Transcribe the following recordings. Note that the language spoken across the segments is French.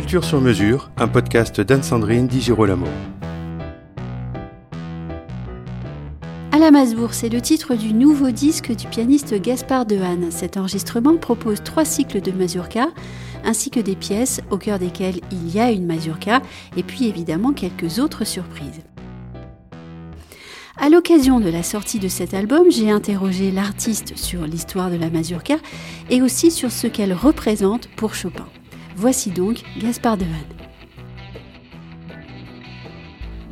Culture sur mesure, un podcast d'Anne-Sandrine Di Girolamo. La Masbourg, c'est le titre du nouveau disque du pianiste Gaspard Dehaene. Cet enregistrement propose trois cycles de mazurka, ainsi que des pièces au cœur desquelles il y a une mazurka, et puis évidemment quelques autres surprises. À l'occasion de la sortie de cet album, j'ai interrogé l'artiste sur l'histoire de la mazurka et aussi sur ce qu'elle représente pour Chopin. Voici donc Gaspard Dehaene.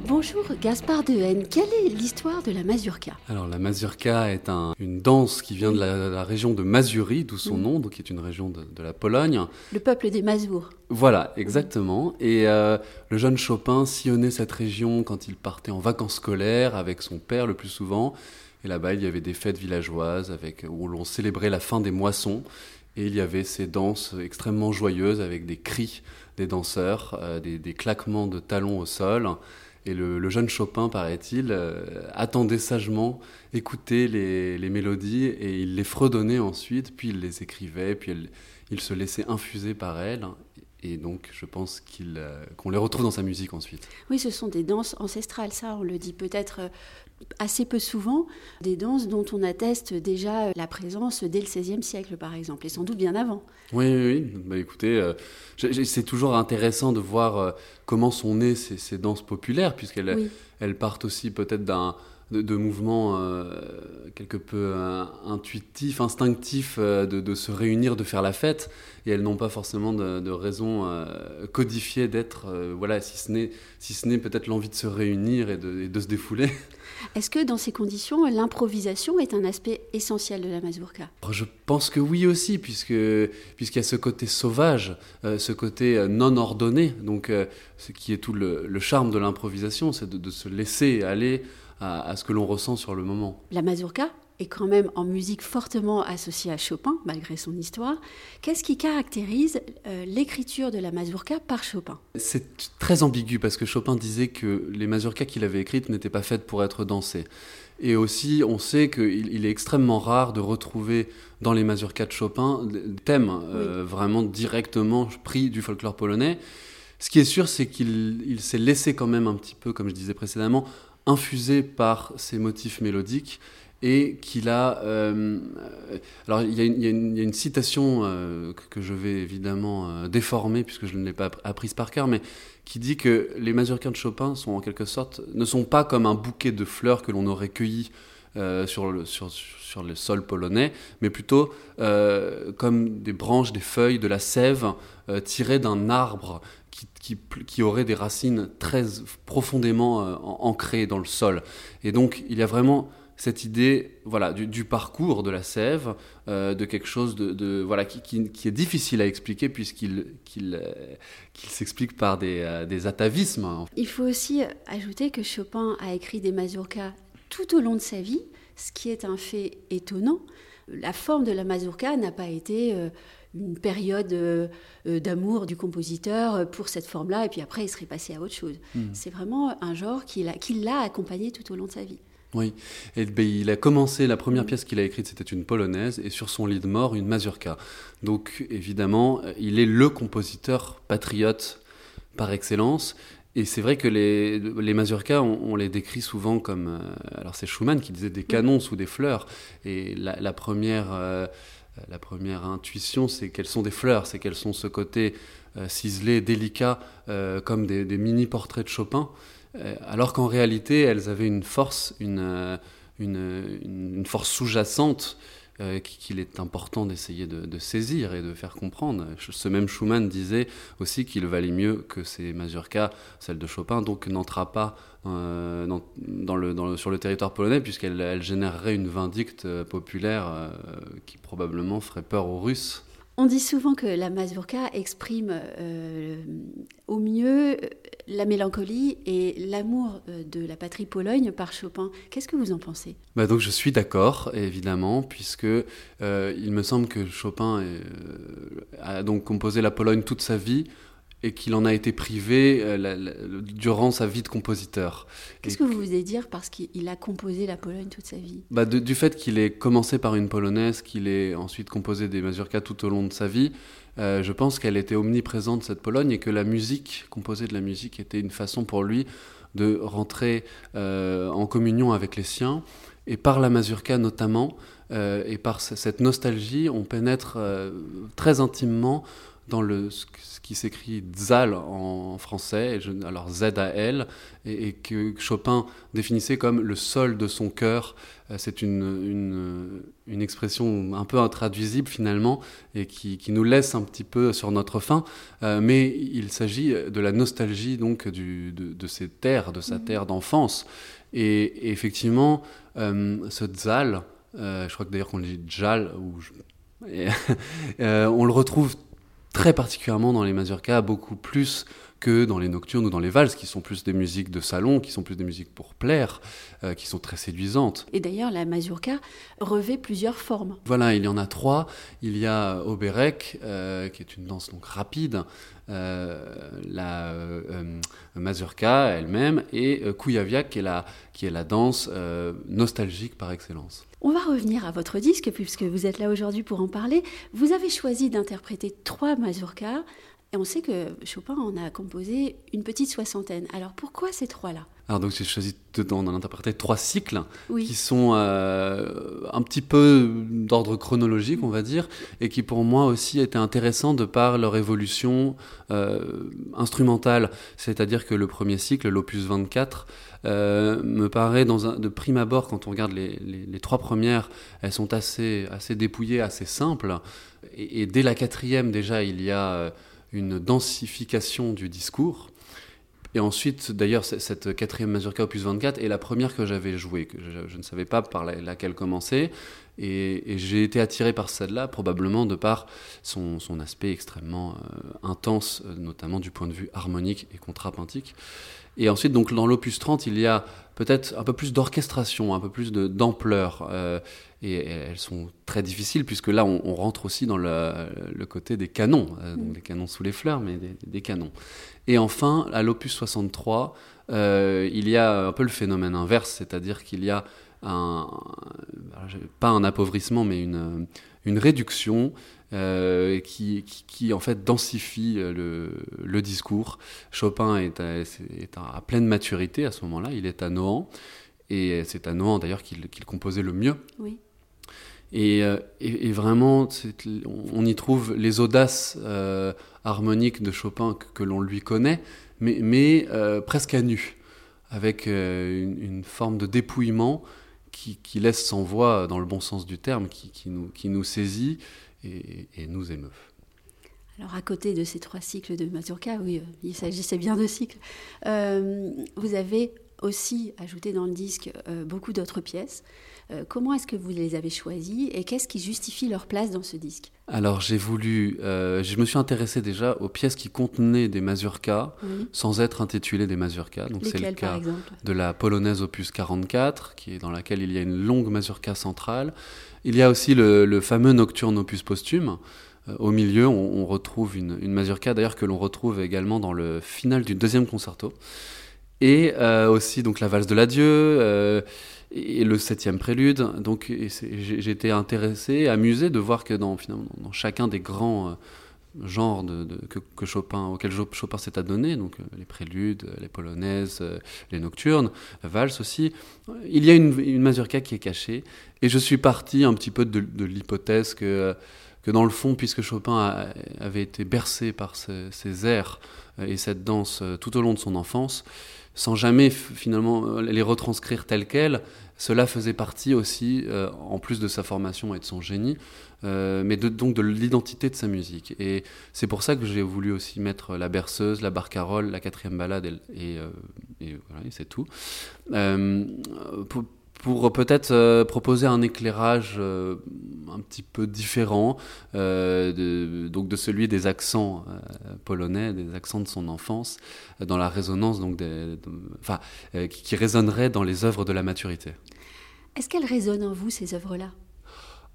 Bonjour Gaspard Dehaene, quelle est l'histoire de la mazurka? Alors la mazurka est une danse qui vient de la, région de Mazurie, d'où son mm. nom, donc qui est une région de, la Pologne. Le peuple des Mazurs. Voilà, exactement. Et euh, le jeune Chopin sillonnait cette région quand il partait en vacances scolaires avec son père le plus souvent. Et là-bas, il y avait des fêtes villageoises avec, où l'on célébrait la fin des moissons. Et il y avait ces danses extrêmement joyeuses avec des cris des danseurs, euh, des, claquements de talons au sol. Et le, jeune Chopin, paraît-il, euh, attendait sagement, écoutait les, mélodies et il les fredonnait ensuite, puis il les écrivait, puis il se laissait infuser par elle. Et donc, je pense euh, qu'on les retrouve dans sa musique ensuite. Oui, ce sont des danses ancestrales, ça, on le dit peut-être euh, assez peu souvent, des danses dont on atteste déjà la présence dès le XVIe siècle, par exemple, et sans doute bien avant. Oui, oui, oui. Bah, écoutez, euh, c'est toujours intéressant de voir comment sont nées ces, danses populaires, puisqu'elles elles partent aussi peut-être d'un de, mouvements euh, quelque peu euh, intuitifs, instinctifs, euh, de, se réunir, de faire la fête, et elles n'ont pas forcément de, raison codifiée d'être, voilà, si ce n'est si ce n'est peut-être l'envie de se réunir et de, se défouler. Est-ce que dans ces conditions, l'improvisation est un aspect essentiel de la mazurka? Je pense que oui aussi, puisque puisqu'il y a ce côté sauvage, ce côté non ordonné, donc ce qui est tout le, le charme de l'improvisation, c'est de, se laisser aller à, ce que l'on ressent sur le moment. La mazurka est quand même en musique fortement associée à Chopin, malgré son histoire. Qu'est-ce qui caractérise euh, l'écriture de la mazurka par Chopin? C'est très ambigu parce que Chopin disait que les mazurkas qu'il avait écrites n'étaient pas faites pour être dansées. Et aussi, on sait qu'il il est extrêmement rare de retrouver dans les mazurkas de Chopin des thèmes euh, vraiment directement pris du folklore polonais. Ce qui est sûr, c'est qu'il s'est laissé quand même un petit peu, comme je disais précédemment, infusé par ces motifs mélodiques et qu'il a... Euh, alors il y, a une, citation euh, que je vais évidemment euh, déformer puisque je ne l'ai pas apprise par cœur, mais qui dit que les mazurkas de Chopin sont en quelque sorte, ne sont pas comme un bouquet de fleurs que l'on aurait cueilli sur, le, sur, sur le sol polonais, mais plutôt comme des branches, des feuilles, de la sève tirées d'un arbre qui, aurait des racines très profondément euh, ancrées dans le sol. Et donc, il y a vraiment cette idée voilà, du, parcours de la sève, euh, de quelque chose de, voilà, qui, est difficile à expliquer puisqu'il qu'il, euh, s'explique par des, atavismes. Il faut aussi ajouter que Chopin a écrit des mazurkas tout au long de sa vie, ce qui est un fait étonnant. La forme de la mazurka n'a pas été une période euh, euh, d'amour du compositeur pour cette forme-là, et puis après, il serait passé à autre chose. Hmm. C'est vraiment un genre qui l'a accompagné tout au long de sa vie. Oui, et ben, il a commencé, la première pièce qu'il a écrite, c'était une polonaise, et sur son lit de mort, une mazurka. Donc, évidemment, il est le compositeur patriote par excellence. Et c'est vrai que les, les mazurkas, on, les décrit souvent comme. Euh, alors, c'est Schumann qui disait des canons sous des fleurs. Et la, première. La première intuition, c'est qu'elles sont des fleurs, c'est qu'elles sont ce côté euh, ciselé, délicat, euh, comme des, mini-portraits de Chopin, euh, alors qu'en réalité, elles avaient une force, une force sous-jacente euh, qu'il est important d'essayer de, saisir et de faire comprendre. Ce même Schumann disait aussi qu'il valait mieux que ces mazurkas, celle de Chopin, donc n'entra pas euh, dans, sur le territoire polonais, puisqu'elle générerait une vindicte euh, populaire qui probablement ferait peur aux Russes. On dit souvent que la mazurka exprime euh, au mieux la mélancolie et l'amour euh, de la patrie Pologne par Chopin. Qu'est-ce que vous en pensez? Bah donc Je suis d'accord, évidemment, puisque euh, il me semble que Chopin a donc composé la Pologne toute sa vie et qu'il en a été privé euh, durant sa vie de compositeur. Qu'est-ce que vous voulez dire parce qu'il a composé la Pologne toute sa vie? Bah Du fait qu'il ait commencé par une polonaise, qu'il ait ensuite composé des mazurkas tout au long de sa vie, euh, je pense qu'elle était omniprésente cette Pologne et que la musique, composer de la musique, était une façon pour lui de rentrer euh, en communion avec les siens. Et par la mazurka notamment, et par cette nostalgie, on pénètre très intimement dans le, ce qui s'écrit Zal en français, alors Z-A-L, et, que Chopin définissait comme le sol de son cœur. Euh, c'est une, une, expression un peu intraduisible finalement, et qui, qui, nous laisse un petit peu sur notre faim. Euh, mais il s'agit de la nostalgie donc du, de, de, ses terres, de sa mmh. terre d'enfance. Et, effectivement, euh, ce Zal, je crois que d'ailleurs qu'on dit Jal, ou on le retrouve très particulièrement dans les mazurkas, beaucoup plus que dans les nocturnes ou dans les valses, qui sont plus des musiques de salon, qui sont plus des musiques pour plaire, euh, qui sont très séduisantes. Et d'ailleurs, la mazurka revêt plusieurs formes. Voilà, il y en a trois. Il y a Oberek, euh, qui est une danse donc rapide, euh, la mazurka elle-même, et Kujawiak, qui est la, qui est la danse nostalgique par excellence. On va revenir à votre disque, puisque vous êtes là aujourd'hui pour en parler. Vous avez choisi d'interpréter trois mazurkas et on sait que Chopin en a composé une petite soixantaine. Alors pourquoi ces trois-là? Alors donc j'ai choisi d'en interpréter trois cycles qui sont euh, un petit peu d'ordre chronologique, on va dire, et qui pour moi aussi étaient intéressants de par leur évolution euh, instrumentale. C'est-à-dire que le premier cycle, l'opus 24, euh, me paraît dans un, de prime abord, quand on regarde les, les, trois premières, elles sont assez, assez dépouillées, assez simples. Et, et dès la quatrième déjà, il y a une densification du discours. Et ensuite, d'ailleurs, cette quatrième mazurka opus 24 est la première que j'avais jouée, je, ne savais pas par laquelle commencer. Et, j'ai été attiré par celle-là, probablement de par son, aspect extrêmement euh, intense, euh, notamment du point de vue harmonique et contrapuntique. Et ensuite, donc, dans l'opus 30, il y a peut-être un peu plus d'orchestration, un peu plus d'ampleur. Euh, et, elles sont très difficiles, puisque là, on, rentre aussi dans le, côté des canons, euh, donc des canons sous les fleurs, mais des, canons. Et enfin, à l'opus 63, euh, il y a un peu le phénomène inverse, c'est-à-dire qu'il y a un, pas un appauvrissement, mais une, une réduction euh, qui, qui, en fait densifie le, le discours. Chopin est à, est à, pleine maturité à ce moment-là, il est à Nohant, et c'est à Nohant d'ailleurs qu'il composait le mieux. Oui. Euh, et, et, vraiment, on y trouve les audaces euh, harmoniques de Chopin que, l'on lui connaît, mais, euh, presque à nu, avec une, forme de dépouillement qui, laisse sans voix, dans le bon sens du terme, qui, nous, saisit et, et, nous émeut. Alors à côté de ces trois cycles de Mazurka, oui, il s'agissait bien de cycles, vous avez aussi ajouté dans le disque beaucoup d'autres pièces. Euh, comment est-ce que vous les avez choisis et qu'est-ce qui justifie leur place dans ce disque? Alors j'ai voulu, euh, je me suis intéressé déjà aux pièces qui contenaient des mazurkas sans être intitulées des mazurkas. Donc c'est le cas de la polonaise opus 44, qui est dans laquelle il y a une longue mazurka centrale. Il y a aussi le, fameux nocturne opus posthume. Euh, au milieu, on, retrouve une, une mazurka d'ailleurs que l'on retrouve également dans le final du deuxième concerto. Et aussi donc la valse de l'adieu et le septième prélude. Donc été intéressé, amusé de voir que dans, finalement, dans chacun des grands euh, genres que, Chopin, auxquels Chopin s'est adonné, donc euh, les préludes, les polonaises, euh, les nocturnes, valse aussi, il y a une, une mazurka qui est cachée. Et je suis parti un petit peu de, l'hypothèse que, que dans le fond, puisque Chopin avait été bercé par ces airs et cette danse tout au long de son enfance, sans jamais finalement euh, les retranscrire telles quelles. Cela faisait partie aussi, euh, en plus de sa formation et de son génie, euh, mais donc de l'identité de sa musique. Et c'est pour ça que j'ai voulu aussi mettre la berceuse, la barcarolle, la quatrième balade, et, et, voilà, c'est tout. Pour, pour peut-être euh, proposer un éclairage euh, un petit peu différent euh, de, donc de celui des accents polonais, des accents de son enfance, dans la résonance donc des, enfin, qui, résonnerait dans les œuvres de la maturité. Est-ce qu'elles résonnent en vous ces œuvres-là?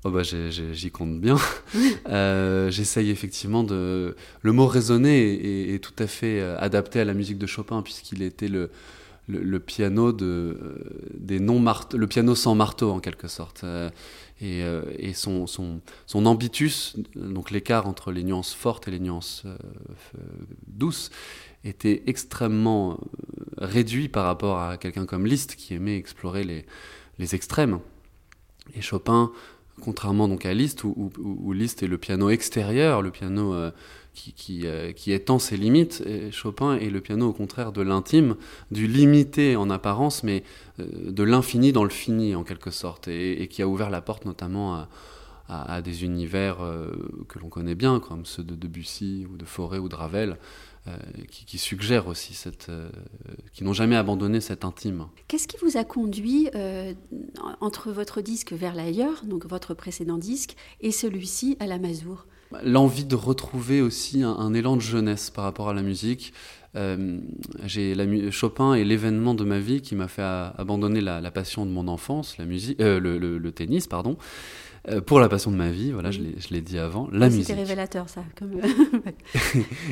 Oh bah j'y compte bien. euh, J'essaye effectivement de... Le mot raisonner est, tout à fait euh, adapté à la musique de Chopin puisqu'il était le, le, piano de, euh, des non le piano sans marteau en quelque sorte. Euh, et, et son, son, son, ambitus, donc l'écart entre les nuances fortes et les nuances douces, était extrêmement réduit par rapport à quelqu'un comme Liszt qui aimait explorer les, les extrêmes. Et Chopin contrairement donc à Liszt, où, Liszt est le piano extérieur, le piano euh, euh, qui, étend ses limites, Chopin est le piano au contraire de l'intime, du limité en apparence, mais euh, de l'infini dans le fini en quelque sorte, et, qui a ouvert la porte notamment à, à, des univers que l'on connaît bien, comme ceux de Debussy ou de Fauré ou de Ravel. Euh, qui, suggèrent aussi cette, euh, qui n'ont jamais abandonné cet intime. Qu'est-ce qui vous a conduit euh, entre votre disque vers l'ailleurs, donc votre précédent disque, et celui-ci à la Mazur L'envie de retrouver aussi un, élan de jeunesse par rapport à la musique. j'ai la, Chopin est l'événement de ma vie qui m'a fait abandonner la, passion de mon enfance, la musique, le, le, tennis, pardon. Euh, pour la passion de ma vie, voilà, je l'ai dit avant, la musique. C'était révélateur ça.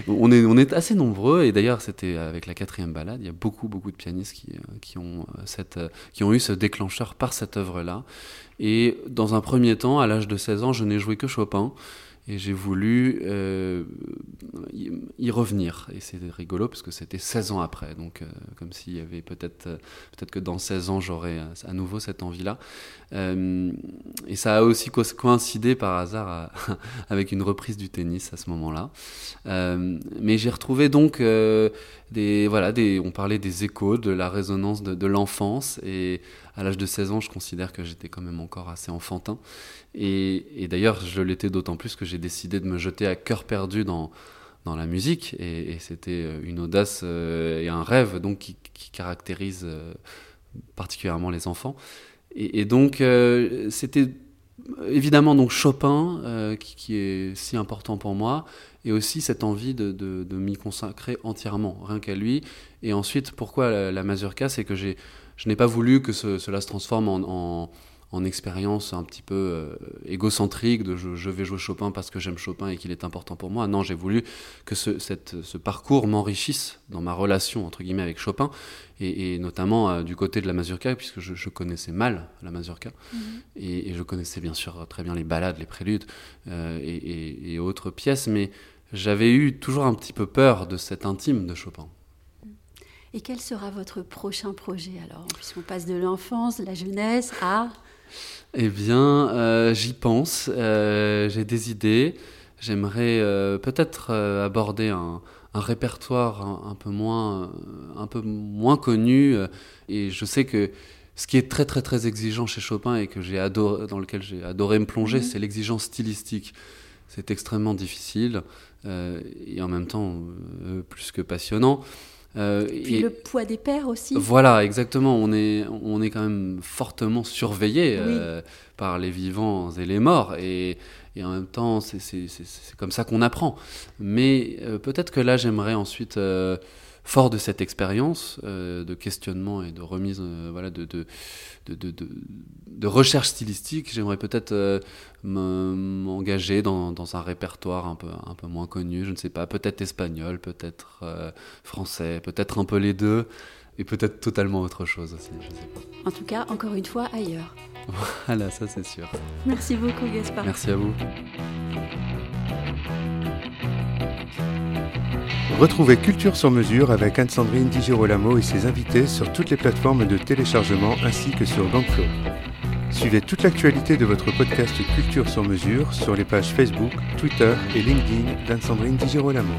on, est, on est assez nombreux, et d'ailleurs c'était avec la quatrième balade, il y a beaucoup, beaucoup de pianistes qui, euh, qui, ont, euh, cette, qui ont eu ce déclencheur par cette œuvre-là. Et dans un premier temps, à l'âge de 16 ans, je n'ai joué que Chopin. Et j'ai voulu euh, y revenir. Et c'est rigolo parce que c'était 16 ans après. Donc, euh, comme s'il y avait peut-être euh, peut-être que dans 16 ans, j'aurais à nouveau cette envie-là. et ça a aussi coïncidé par hasard avec une reprise du tennis à ce moment-là. mais j'ai retrouvé donc des. Voilà, on parlait des échos, de la résonance de, de l'enfance. Et à l'âge de 16 ans, je considère que j'étais quand même encore assez enfantin. Et, d'ailleurs, je l'étais d'autant plus que j'ai décidé de me jeter à cœur perdu dans, dans la musique. Et, c'était euh, une audace euh, et un rêve donc, qui, caractérise euh, particulièrement les enfants. Et, donc, c'était évidemment donc Chopin qui, est si important pour moi. Et aussi cette envie de, de, m'y consacrer entièrement, rien qu'à lui. Et ensuite, pourquoi la, la mazurka? C'est que je n'ai pas voulu que cela se transforme en en expérience un petit peu euh, égocentrique de je, vais jouer Chopin parce que j'aime Chopin et qu'il est important pour moi. Non, j'ai voulu que ce, cette, ce parcours m'enrichisse dans ma relation entre guillemets avec Chopin et, notamment euh, du côté de la mazurka puisque je, connaissais mal la mazurka mhm. et, je connaissais bien sûr très bien les ballades, les préludes euh, et, autres pièces, mais j'avais eu toujours un petit peu peur de cet intime de Chopin. Et quel sera votre prochain projet alors Puisqu'on passe de l'enfance, la jeunesse à... Eh bien, euh, j'y pense. Euh, j'ai des idées. J'aimerais euh, peut-être aborder un, répertoire un, peu moins, un peu moins connu. et je sais que ce qui est très très très exigeant chez Chopin et que j'ai adoré, dans lequel j'ai adoré me plonger, mhm. c'est l'exigence stylistique. C'est extrêmement difficile et en même temps plus que passionnant. Euh, Puis et le poids des pères aussi. Voilà, exactement. On est, on est quand même fortement surveillé euh, par les vivants et les morts. Et, et en même temps, c'est comme ça qu'on apprend. Mais euh, peut-être que là, j'aimerais ensuite fort de cette expérience euh, de questionnement et de remise, euh, voilà, de, de, de, de, recherche stylistique, j'aimerais peut-être euh, m'engager dans, dans, un répertoire un peu, un peu moins connu, je ne sais pas, peut-être espagnol, peut-être français, peut-être un peu les deux, et peut-être totalement autre chose aussi, je sais pas. En tout cas, encore une fois, ailleurs. voilà, ça c'est sûr. Merci beaucoup Gaspard. Merci à vous. Retrouvez Culture sur mesure avec Anne-Sandrine Di Girolamo et ses invités sur toutes les plateformes de téléchargement ainsi que sur Gangflow. Suivez toute l'actualité de votre podcast Culture sur mesure sur les pages Facebook, Twitter et LinkedIn d'Anne-Sandrine Di Girolamo.